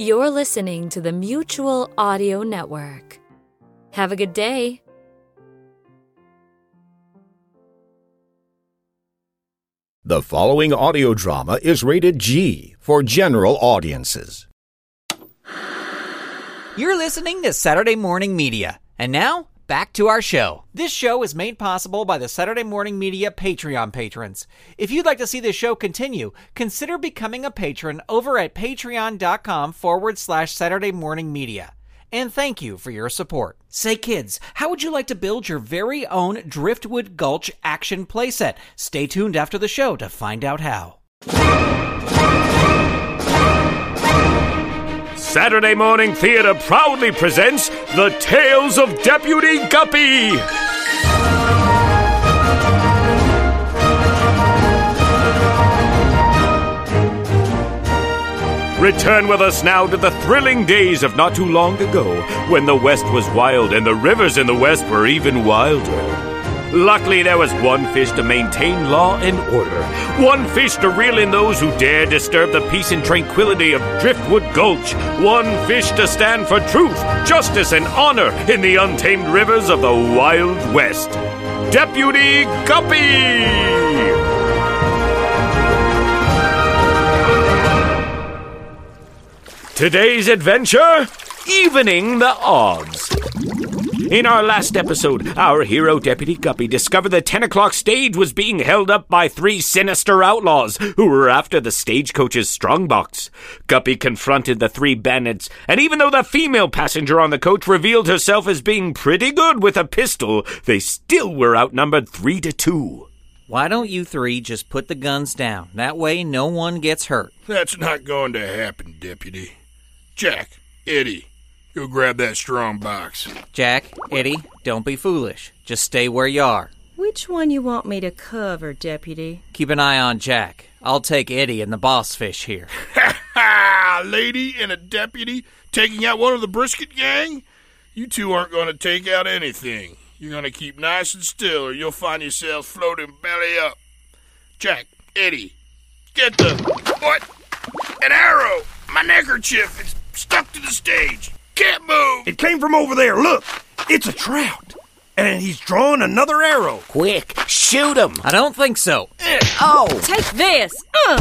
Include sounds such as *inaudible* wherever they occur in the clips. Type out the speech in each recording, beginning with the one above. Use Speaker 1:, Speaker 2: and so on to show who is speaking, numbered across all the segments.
Speaker 1: You're listening to the Mutual Audio Network. Have a good day.
Speaker 2: The following audio drama is rated G for general audiences.
Speaker 3: You're listening to Saturday Morning Media. And now, back to our show. This show is made possible by the Saturday Morning Media Patreon patrons. If you'd like to see this show continue, consider becoming a patron over at patreon.com forward slash Saturday Morning Media. And thank you for your support. Say, kids, how would you like to build your very own Driftwood Gulch action playset? Stay tuned after the show to find out how.
Speaker 4: Saturday Morning Theatre proudly presents The Tales of Deputy Guppy. Return with us now to the thrilling days of not too long ago, when the West was wild and the rivers in the West were even wilder. Luckily, there was one fish to maintain law and order, one fish to reel in those who dare disturb the peace and tranquility of Driftwood Gulch, one fish to stand for truth, justice, and honor in the untamed rivers of the Wild West. Deputy Guppy! Today's adventure Evening the Odds. In our last episode, our hero Deputy Guppy discovered the 10 o'clock stage was being held up by three sinister outlaws who were after the stagecoach's strongbox. Guppy confronted the three bandits, and even though the female passenger on the coach revealed herself as being pretty good with a pistol, they still were outnumbered three to two.
Speaker 3: Why don't you three just put the guns down? That way, no one gets hurt.
Speaker 5: That's not going to happen, Deputy. Jack, Eddie, go grab that strong box.
Speaker 3: Jack, Eddie, don't be foolish. Just stay where you are.
Speaker 6: Which one you want me to cover, Deputy?
Speaker 3: Keep an eye on Jack. I'll take Eddie and the boss fish here.
Speaker 5: Ha *laughs* ha! Lady and a deputy taking out one of the brisket gang? You two aren't going to take out anything. You're going to keep nice and still, or you'll find yourselves floating belly up. Jack, Eddie, get the. What? An arrow! My neckerchief! It's stuck to the stage. Can't move.
Speaker 7: It came from over there. Look, it's a trout. And he's drawing another arrow.
Speaker 2: Quick, shoot him!
Speaker 3: I don't think so.
Speaker 2: Oh!
Speaker 6: Take this! Uh.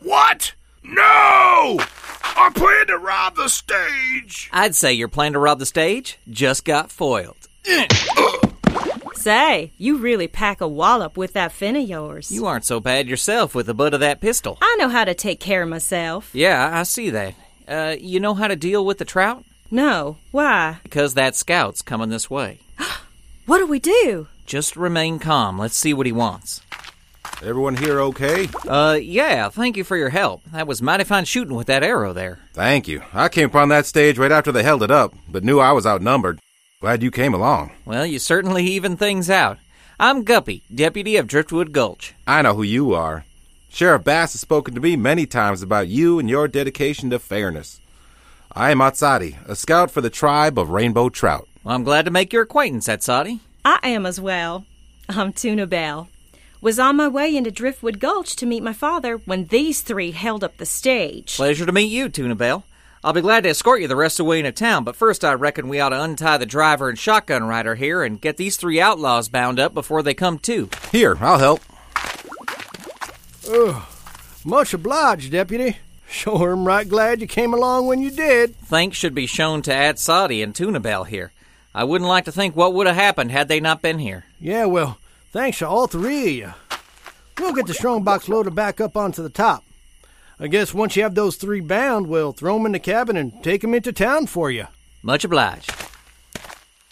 Speaker 5: What? No! I plan to rob the stage.
Speaker 3: I'd say your plan to rob the stage just got foiled.
Speaker 6: Say, you really pack a wallop with that fin of yours.
Speaker 3: You aren't so bad yourself with the butt of that pistol.
Speaker 6: I know how to take care of myself.
Speaker 3: Yeah, I see that. Uh, you know how to deal with the trout?
Speaker 6: No, why?
Speaker 3: Because that scout's coming this way. *gasps*
Speaker 6: What do we do?
Speaker 3: Just remain calm. Let's see what he wants.
Speaker 8: Everyone here okay?
Speaker 3: Uh, yeah, thank you for your help. That was mighty fine shooting with that arrow there.
Speaker 8: Thank you. I came upon that stage right after they held it up, but knew I was outnumbered. Glad you came along.
Speaker 3: Well, you certainly even things out. I'm Guppy, deputy of Driftwood Gulch.
Speaker 8: I know who you are. Sheriff Bass has spoken to me many times about you and your dedication to fairness. I am Atsadi, a scout for the tribe of Rainbow Trout.
Speaker 3: Well, I'm glad to make your acquaintance, Atsadi.
Speaker 6: I am as well. I'm Tuna Bell. Was on my way into Driftwood Gulch to meet my father when these three held up the stage.
Speaker 3: Pleasure to meet you, Tuna Bell. I'll be glad to escort you the rest of the way into town, but first I reckon we ought to untie the driver and shotgun rider here and get these three outlaws bound up before they come to.
Speaker 8: Here, I'll help.
Speaker 7: Much obliged, Deputy. Sure am right glad you came along when you did.
Speaker 3: Thanks should be shown to Atsadi and Tuna Bell here. I wouldn't like to think what would have happened had they not been here.
Speaker 7: Yeah, well, thanks to all three of you. We'll get the strongbox loaded back up onto the top. I guess once you have those three bound, we'll throw 'em in the cabin and take 'em into town for you.
Speaker 3: Much obliged.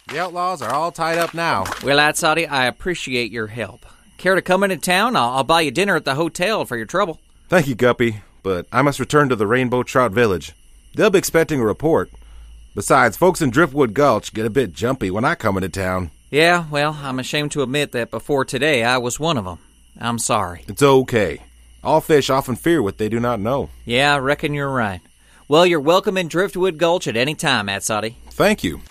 Speaker 8: The outlaws are all tied up now.
Speaker 3: Well, Atsadi, I appreciate your help. Care to come into town? I'll, I'll buy you dinner at the hotel for your trouble.
Speaker 8: Thank you, Guppy, but I must return to the Rainbow Trout Village. They'll be expecting a report. Besides, folks in Driftwood Gulch get a bit jumpy when I come into town.
Speaker 3: Yeah, well, I'm ashamed to admit that before today I was one of them. I'm sorry.
Speaker 8: It's okay. All fish often fear what they do not know.
Speaker 3: Yeah, I reckon you're right. Well, you're welcome in Driftwood Gulch at any time, Atsadi.
Speaker 8: Thank you.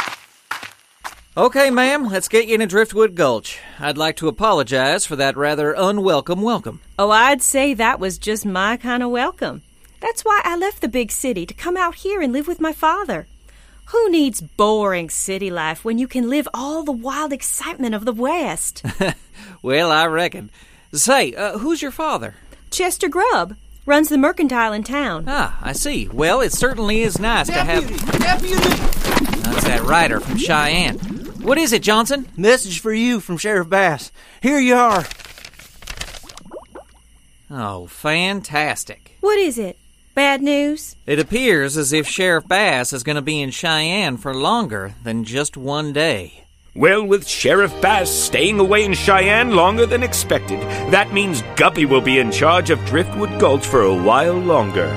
Speaker 3: Okay, ma'am, let's get you into Driftwood Gulch. I'd like to apologize for that rather unwelcome welcome.
Speaker 6: Oh, I'd say that was just my kind of welcome. That's why I left the big city to come out here and live with my father. Who needs boring city life when you can live all the wild excitement of the West? *laughs*
Speaker 9: Well, I reckon. Say, uh, who's your father?
Speaker 6: Chester Grubb runs the mercantile in town.
Speaker 9: Ah, I see. Well, it certainly is nice to have.
Speaker 10: Deputy!
Speaker 9: That's that rider from Cheyenne. What is it, Johnson?
Speaker 10: Message for you from Sheriff Bass. Here you are.
Speaker 9: Oh, fantastic.
Speaker 6: What is it? Bad news?
Speaker 9: It appears as if Sheriff Bass is going to be in Cheyenne for longer than just one day.
Speaker 4: Well, with Sheriff Bass staying away in Cheyenne longer than expected, that means Guppy will be in charge of Driftwood Gulch for a while longer.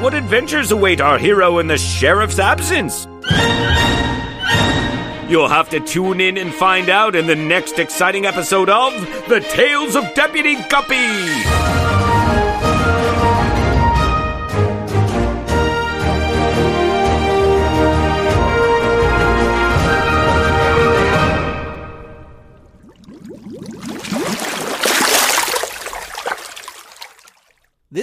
Speaker 4: What adventures await our hero in the sheriff's absence? You'll have to tune in and find out in the next exciting episode of The Tales of Deputy Guppy.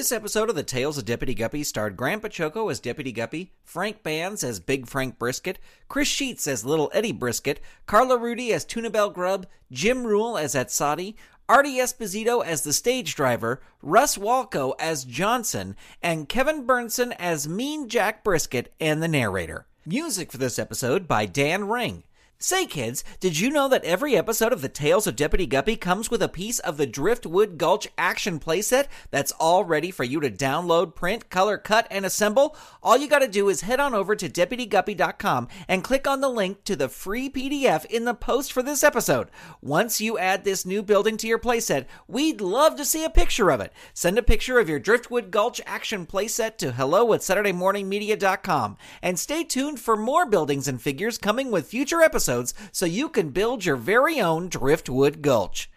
Speaker 9: This episode of The Tales of Deputy Guppy starred Grant Baciocco as Deputy Guppy, Frank Bands as Big Frank Brisket, Chris Sheets as Little Eddie Brisket, Carla Rudy as Tuna Bell Grubb, Jim Rule as Atsadi, Artie Esposito as the stage driver, Russ Walco as Johnson, and Kevin Burnson as Mean Jack Brisket and the narrator. Music for this episode by Dan Ring. Say, kids, did you know that every episode of The Tales of Deputy Guppy comes with a piece of the Driftwood Gulch action playset that's all ready for you to download, print, color, cut, and assemble? All you gotta do is head on over to DeputyGuppy.com and click on the link to the free PDF in the post for this episode. Once you add this new building to your playset, we'd love to see a picture of it. Send a picture of your Driftwood Gulch action playset to hello at SaturdayMorningMedia.com. And stay tuned for more buildings and figures coming with future episodes so you can build your very own Driftwood Gulch.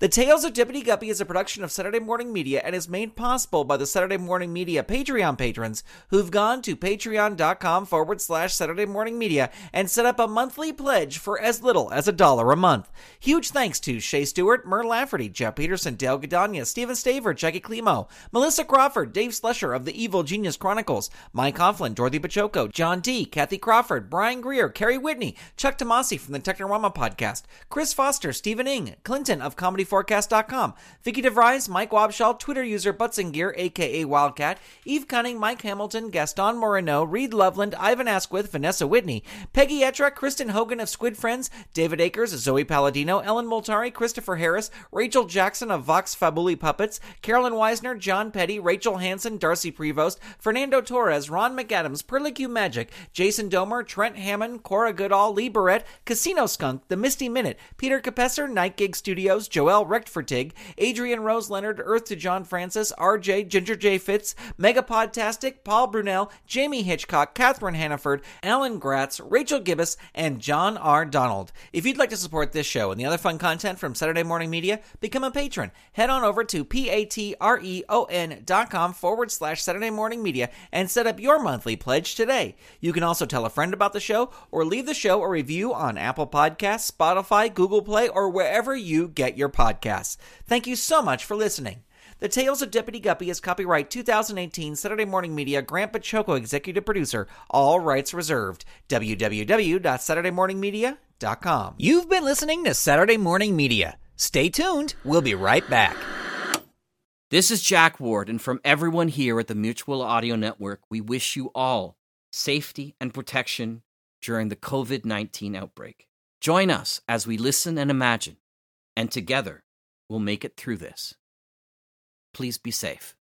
Speaker 9: The Tales of Deputy Guppy is a production of Saturday Morning Media and is made possible by the Saturday Morning Media Patreon patrons who've gone to patreon.com forward slash Saturday Morning Media and set up a monthly pledge for as little as a dollar a month. Huge thanks to Shay Stewart, Mur Lafferty, Jeff Peterson, Dale Gadania, Steven Staver, Jackie Klimo, Melissa Crawford, Dave Slusher of the Evil Genius Chronicles, Mike Coughlin, Dorothy Baciocco, John D., Kathy Crawford, Brian Greer, Kerry Whitney, Chuck Tomasi from the Technorama podcast, Chris Foster, Stephen Ing, Clinton of ComedyForecast.com, Vicky DeVries, Mike Wabshall, Twitter user Butzingear, aka Wildcat, Eve Cunning, Mike Hamilton, Gaston Moreno, Reed Loveland, Ivan Asquith, Vanessa Whitney, Peggy Etra, Kristen Hogan of Squid Friends, David Akers, Zoe Palladino, Ellen Moltari, Christopher Harris, Rachel Jackson of Vox Fabuli Puppets, Carolyn Weisner, John Petty, Rachel Hansen, Darcy Prevost, Fernando Torres, Ron McAdams, Perlicue Magic, Jason Domer, Trent Hammond, Cora Goodall, Lee Barrett, Casino Skunk, The Misty Minute, Peter Capesser, Night Gig Studios, Joel Rechtfertig, Adrian Rose Leonard, Earth to John Francis, RJ, Ginger J. Fitz, Megapodtastic, Paul Brunel, Jamie Hitchcock, Catherine Hannaford, Alan Gratz, Rachel Gibbous, and John R. Donald. If you'd like to support this show and the other fun content from Saturday Morning Media, become a patron. Head on over to p-a-t-r-e-o-n dot com forward slash Saturday Morning Media and set up your monthly pledge today. You can also tell a friend about the show or leave the show a review on Apple Podcasts, Spotify, Google Play, or wherever you get your podcasts. Thank you so much for listening. The Tales of Deputy Guppy is copyright 2018 Saturday Morning Media Grant Baciocco executive producer. All rights reserved. www.saturdaymorningmedia.com. You've been listening to Saturday Morning Media. Stay tuned. We'll be right back.
Speaker 11: This is Jack Ward, and from everyone here at the Mutual Audio Network, we wish you all safety and protection during the COVID 19 outbreak. Join us as we listen and imagine, and together we'll make it through this. Please be safe.